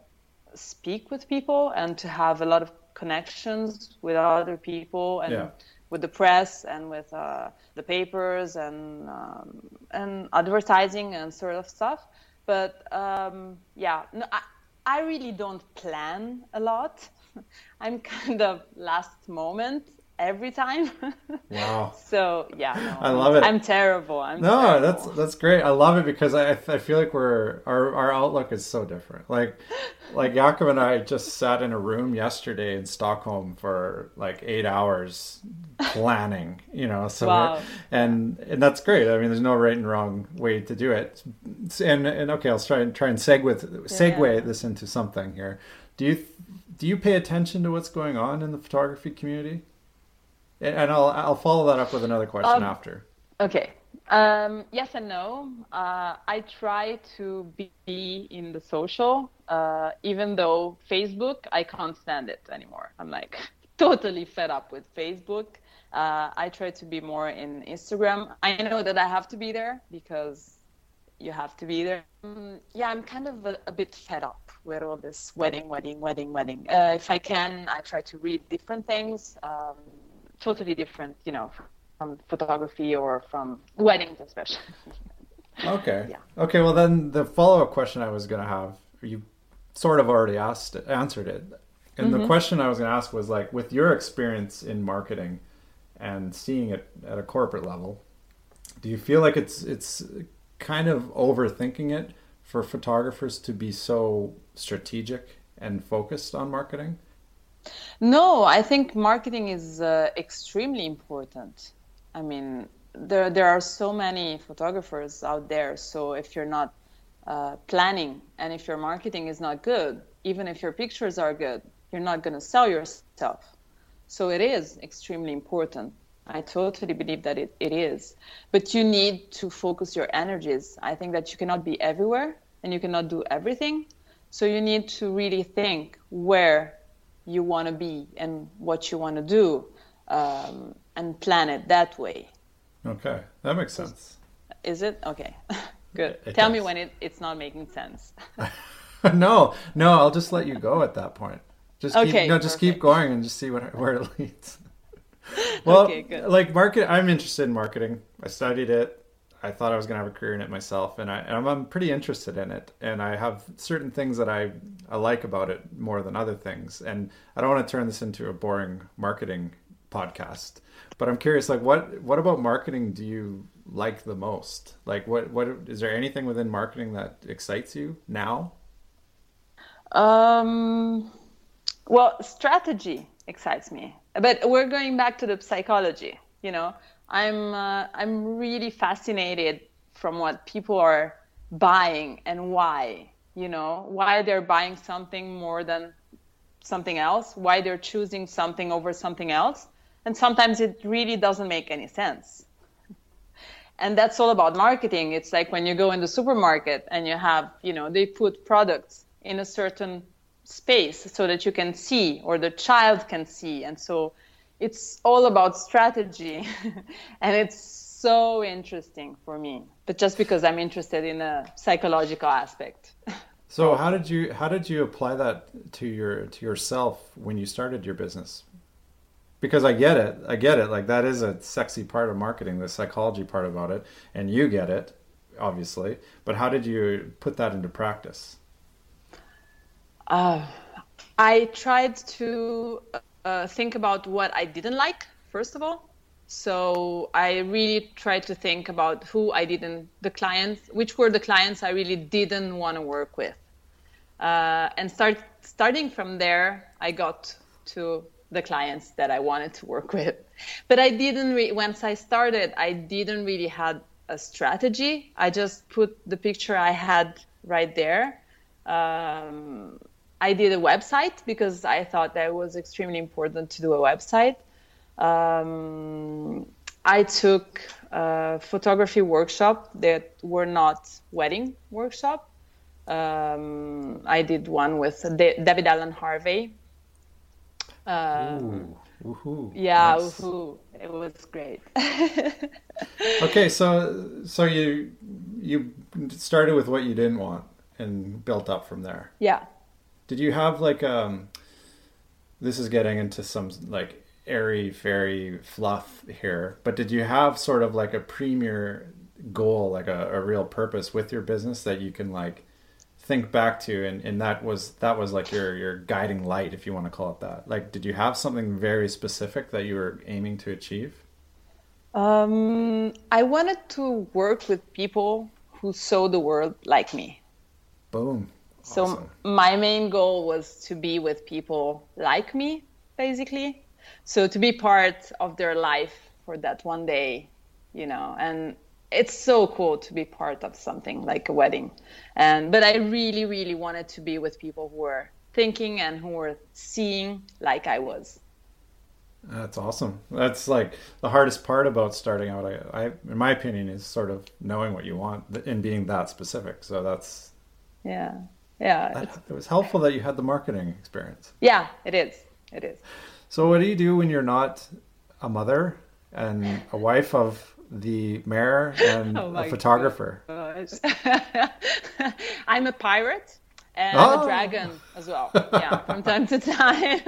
speak with people and to have a lot of connections with other people and Yeah. with the press and with uh, the papers and um, and advertising and sort of stuff. But um, yeah, no, I, I really don't plan a lot. (laughs) I'm kind of last moment every time. (laughs) Wow. so yeah, no, I love it. I'm terrible. I'm No, terrible. that's that's great. I love it because I I feel like we're our our outlook is so different. Like (laughs) like Jakob and I just sat in a room yesterday in Stockholm for like eight hours planning. You know, so Wow. and and that's great. I mean, there's no right and wrong way to do it. And and okay, I'll try and try and segue segue Yeah. this into something here. Do you do you pay attention to what's going on in the photography community? And I'll I'll follow that up with another question Um, after. Okay. Um, yes and no. Uh, I try to be in the social, uh, even though Facebook, I can't stand it anymore. I'm like (laughs) totally fed up with Facebook. Uh, I try to be more in Instagram. I know that I have to be there because you have to be there. Mm, yeah, I'm kind of a, a bit fed up with all this wedding, wedding, wedding, wedding. Uh, if I can, I try to read different things, um, totally different, you know, from photography or from weddings, especially. (laughs) Okay. Yeah. Okay. Well, then the follow up question I was going to have, you sort of already asked it, answered it. And Mm-hmm. the question I was going to ask was like, with your experience in marketing and seeing it at a corporate level, do you feel like it's it's kind of overthinking it for photographers to be so strategic and focused on marketing? No, I think marketing is uh, extremely important. I mean, there there are so many photographers out there. So if you're not uh, planning and if your marketing is not good, even if your pictures are good, you're not going to sell yourself. So it is extremely important. I totally believe that it, it is. But you need to focus your energies. I think that you cannot be everywhere and you cannot do everything. So you need to really think where you want to be and what you want to do um, and plan it that way. Okay, that makes sense. Is it? Okay. (laughs) Good. It Tell me when it, it's not making sense. (laughs) no, no, I'll just let you go at that point. Just keep, Okay, no, just keep going and just see what where it leads. (laughs) well, Okay, good. like market, I'm interested in marketing. I studied it. I thought I was going to have a career in it myself, and I and I'm, pretty interested in it. And I have certain things that I I like about it more than other things. And I don't want to turn this into a boring marketing podcast, but I'm curious, like what what about marketing do you like the most? Like what what is there anything within marketing that excites you now? Um, well, strategy excites me, but we're going back to the psychology. You know, I'm uh, I'm really fascinated from what people are buying and why. You know, why they're buying something more than something else, why they're choosing something over something else, and sometimes it really doesn't make any sense. And that's all about marketing. It's like when you go in the supermarket and you have, you know, they put products in a certain space so that you can see or the child can see. And so it's all about strategy. (laughs) and it's so interesting for me. But just because I'm interested in a psychological aspect. (laughs) So how did you how did you apply that to your to yourself when you started your business? Because I get it, I get it. Like that is a sexy part of marketing, the psychology part about it, and you get it, obviously. But how did you put that into practice? Uh, I tried to uh, think about what I didn't like, first of all. So I really tried to think about who I didn't, the clients, which were the clients I really didn't want to work with. Uh, and start starting from there, I got to the clients that I wanted to work (laughs) with. But I didn't, re- once I started, I didn't really had a strategy. I just put the picture I had right there. Um, I did a website because I thought that it was extremely important to do a website. Um, I took a photography workshop that were not wedding workshop. Um, I did one with Da- David Alan Harvey. Ooh, woohoo! Yeah, Nice. woohoo. it was great. (laughs) Okay, so so you you started with what you didn't want and built up from there. yeah. Did you have like um this is getting into some like airy fairy fluff here, but did you have sort of like a premier goal, like a, a real purpose with your business that you can like think back to and, and that was that was like your your guiding light if you want to call it that. Like did you have something very specific that you were aiming to achieve? Um, I wanted to work with people who saw the world like me. Boom. So Awesome. my main goal was to be with people like me, basically. So to be part of their life for that one day, you know, and it's so cool to be part of something like a wedding. And but I really, really wanted to be with people who were thinking and who were seeing like I was. That's awesome. That's like the hardest part about starting out. I, I, in my opinion, is sort of knowing what you want and being that specific. So that's Yeah. Yeah. it was helpful that you had the marketing experience. Yeah, it is. It is. So what do you do when you're not a mother and a wife of the mayor and (laughs) Oh a photographer? (laughs) I'm a pirate and I'm Oh. a dragon as well. (laughs) Yeah, from time to time.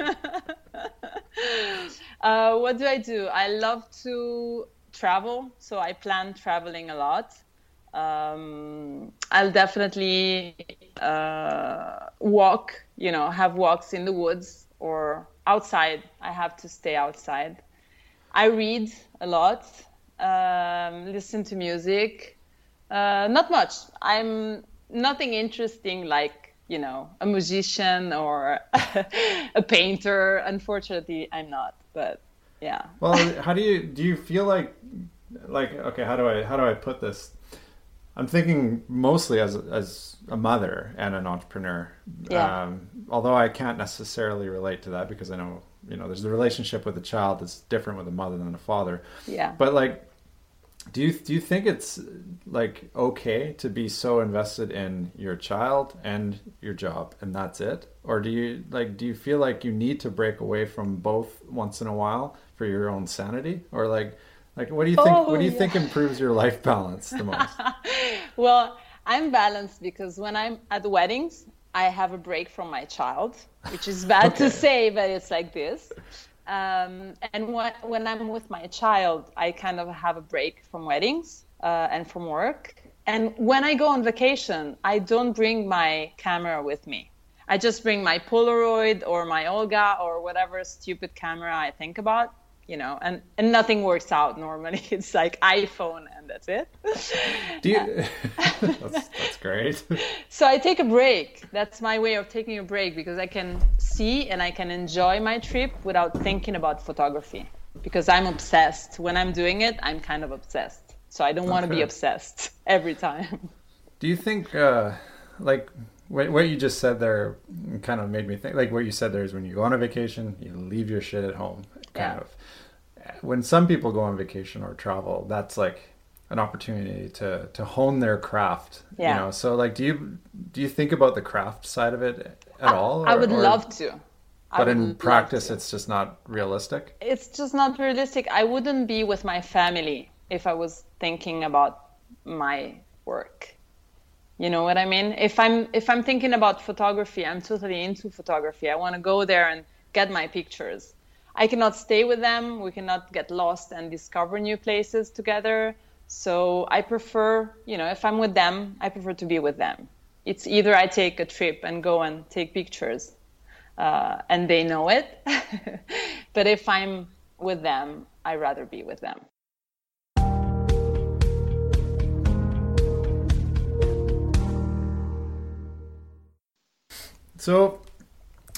uh, what do I do? I love to travel, so I plan traveling a lot. Um, I'll definitely uh, walk, you know, have walks in the woods or outside. I have to stay outside. I read a lot, um, listen to music. Uh, not much. I'm nothing interesting like you know a musician or (laughs) a painter. Unfortunately, I'm not. But yeah. Well, how do you do? You feel like like okay? How do I how do I put this? I'm thinking mostly as as a mother and an entrepreneur. Yeah. Um, although I can't necessarily relate to that because I know you know there's the relationship with a child that's different with a mother than a father. Yeah. But like, do you do you think it's like okay to be so invested in your child and your job and that's it, or do you like do you feel like you need to break away from both once in a while for your own sanity, or like like what do you think? Oh, what do you yeah. think improves your life balance the most? (laughs) well, I'm balanced because when I'm at weddings, I have a break from my child, which is bad Okay. to say, but it's like this. Um, and when, when I'm with my child, I kind of have a break from weddings uh, and from work. And when I go on vacation, I don't bring my camera with me. I just bring my Polaroid or my Holga or whatever stupid camera I think about, you know, and, and nothing works out normally. (laughs) It's like iPhone and that's it. Do you? (laughs) that's, (laughs) that's great. So I take a break. That's my way of taking a break because I can see and I can enjoy my trip without thinking about photography. Because I'm obsessed. When I'm doing it, I'm kind of obsessed. So I don't want to be obsessed every time. Do you think, uh, like, what, what you just said there kind of made me think, like, what you said there is when you go on a vacation, you leave your shit at home, kind Yeah. of. When some people go on vacation or travel, that's like an opportunity to, to hone their craft, Yeah. you know? So, like, do you, do you think about the craft side of it at all? I would or- love to. But in practice, it's just not realistic. it's just not realistic. I wouldn't be with my family if I was thinking about my work. You know what I mean? If I'm if I'm thinking about photography, I'm totally into photography. I want to go there and get my pictures. I cannot stay with them. We cannot get lost and discover new places together. So I prefer, you know, if I'm with them, I prefer to be with them. It's either I take a trip and go and take pictures, uh, and they know it. (laughs) but if I'm with them, I rather be with them. So,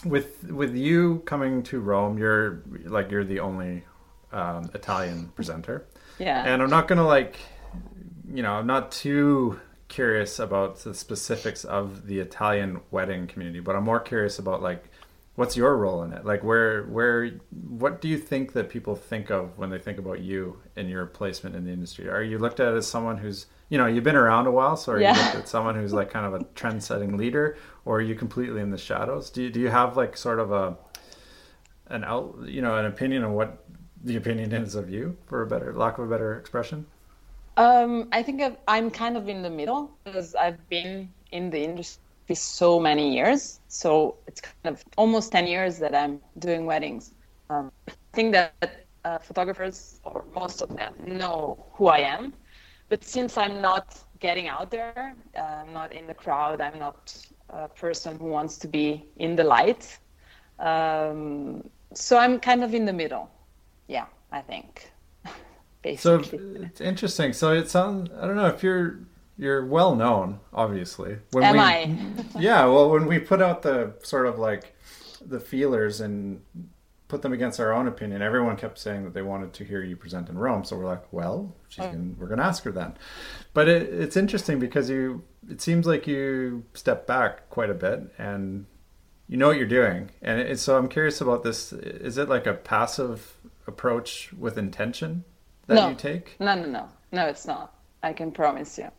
with with you coming to Rome, you're like you're the only um, Italian presenter, Yeah. and I'm not gonna like, you know, I'm not too curious about the specifics of the Italian wedding community, but I'm more curious about like, what's your role in it? Like, where where what do you think that people think of when they think about you and your placement in the industry? Are you looked at as someone who's you know you've been around a while, so are Yeah. you looked at someone who's like kind of a trend-setting leader, or are you completely in the shadows? Do you, do you have like sort of a an out you know an opinion on what the opinion is of you, for a better lack of a better expression? Um, I think I've, I'm kind of in the middle because I've been in the industry so many years. So it's kind of almost 10 years that I'm doing weddings. Um, I think that uh, photographers, or most of them, know who I am. But since I'm not getting out there, uh, I'm not in the crowd, I'm not a person who wants to be in the light. Um, so I'm kind of in the middle. Yeah, I think. (laughs) So it's interesting. So it sounds I don't know if you're you're well known, obviously. When Am we, I? (laughs) yeah. Well, when we put out the sort of like the feelers and put them against our own opinion, everyone kept saying that they wanted to hear you present in Rome. So we're like, well, she's Oh. gonna, we're going to ask her then. But it, it's interesting because you it seems like you step back quite a bit and you know what you're doing. And it, so I'm curious about this. Is it like a passive approach with intention that No. you take? No, no, no. No, it's not. I can promise you.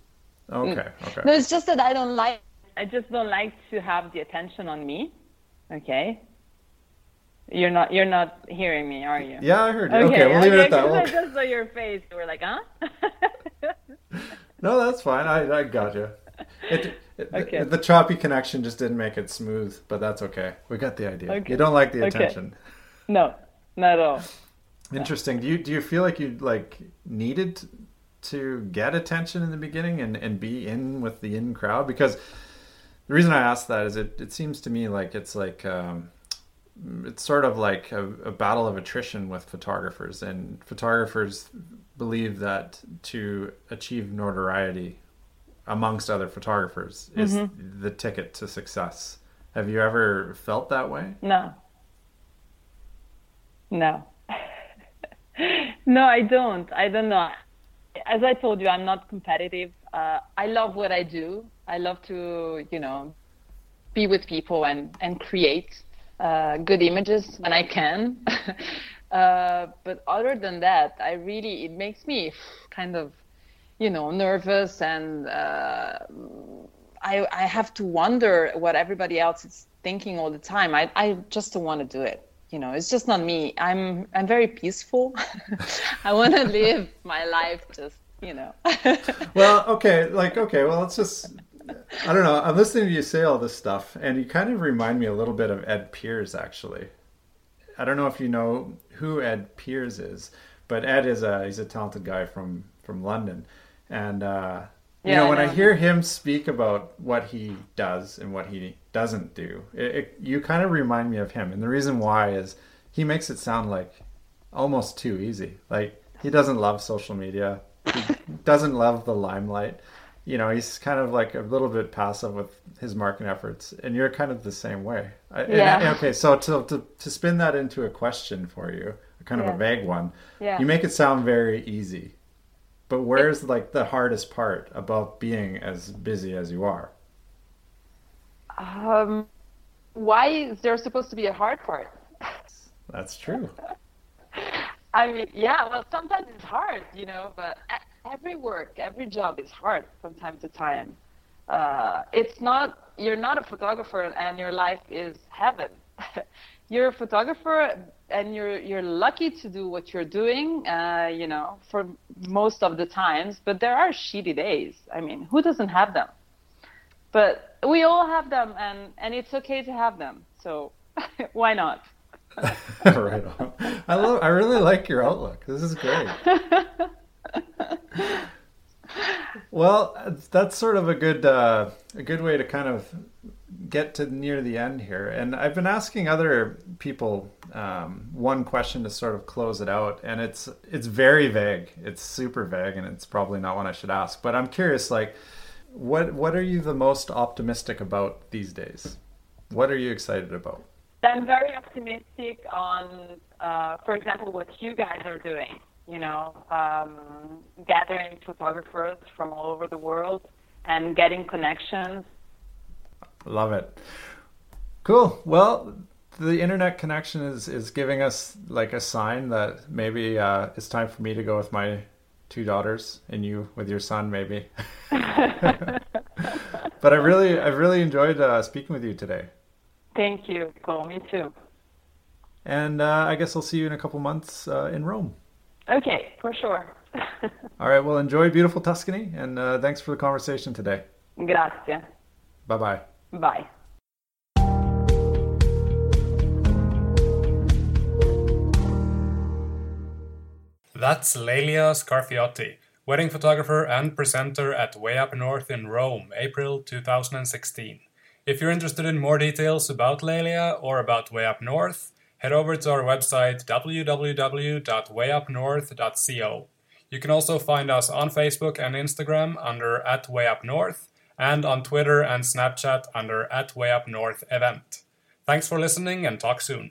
Okay, mm. okay. No, it's just that I don't like I just don't like to have the attention on me. Okay? You're not you're not hearing me, are you? Yeah, I heard you. Okay, we'll leave it at that. We'll- I just saw your face. You were like, huh? No, that's fine. I, I got you. It, it, Okay. the, the choppy connection just didn't make it smooth, but that's okay. We got the idea. Okay. You don't like the Okay. attention. no, not at all. Interesting. Do you do you feel like you like needed to get attention in the beginning and and be in with the in crowd? Because the reason I ask that is it it seems to me like it's like um, it's sort of like a, a battle of attrition with photographers, and photographers believe that to achieve notoriety amongst other photographers is Mm-hmm. the ticket to success. Have you ever felt that way? No. No. (laughs) no, I don't. I don't know. As I told you, I'm not competitive. Uh, I love what I do. I love to, you know, be with people and, and create uh, good images when I can. (laughs) uh, but other than that, I really, it makes me kind of, you know, nervous and uh, I, I have to wonder what everybody else is thinking all the time. I, I just don't want to do it. You know, it's just not me. I'm I'm very peaceful. (laughs) I want to (laughs) live my life just, you know. well, okay, like okay, well, let's just I don't know. I'm listening to you say all this stuff, and you kind of remind me a little bit of Ed Peers, actually. I don't know if you know who Ed Peers is, but Ed is a he's a talented guy from from London, and uh, you Yeah, know I when I hear him speak about what he does and what he doesn't do, it, it, you kind of remind me of him, and the reason why is he makes it sound like almost too easy. Like he doesn't love social media, he doesn't love the limelight. You know, he's kind of like a little bit passive with his marketing efforts, and you're kind of the same way. I- and Yeah. Okay, so to, to to spin that into a question for you, kind of a vague one, Yeah. you make it sound very easy. But where's like the hardest part about being as busy as you are? Um, why is there supposed to be a hard part? That's true. (laughs) I mean, yeah, well, sometimes it's hard, you know, but every work, every job is hard from time to time. Uh, it's not, you're not a photographer and your life is heaven. (laughs) you're a photographer and you're, you're lucky to do what you're doing, uh, you know, for most of the times, but there are shitty days. I mean, who doesn't have them? But we all have them and, and it's okay to have them. So (laughs) why not? (laughs) right on. I love. I really like your outlook. This is great. Well, that's sort of a good uh, a good way to kind of get to near the end here. And I've been asking other people um, one question to sort of close it out, and it's it's very vague. It's super vague, and it's probably not one I should ask. But I'm curious, like, what what are you the most optimistic about these days? What are you excited about? I'm very optimistic on, uh, for example, what you guys are doing. You know, um, gathering photographers from all over the world and getting connections. Love it. Cool. Well, the internet connection is is giving us like a sign that maybe uh, it's time for me to go with my two daughters and you with your son, maybe. (laughs) but I really, I really enjoyed uh, speaking with you today, Thank you, Cole. Me too. and uh, I guess I'll see you in a couple months uh, in Rome. Okay, for sure. (laughs) All right. Well, enjoy beautiful Tuscany, and uh, thanks for the conversation today. Grazie. Bye bye. Bye. That's Lelia Scarfiotti, wedding photographer and presenter at Way Up North in Rome, April 2016. If you're interested in more details about Lelia or about Way Up North, head over to our website www.wayupnorth.co. You can also find us on Facebook and Instagram under at Way Up North and on Twitter and Snapchat under at Way Up North Event. Thanks for listening and talk soon.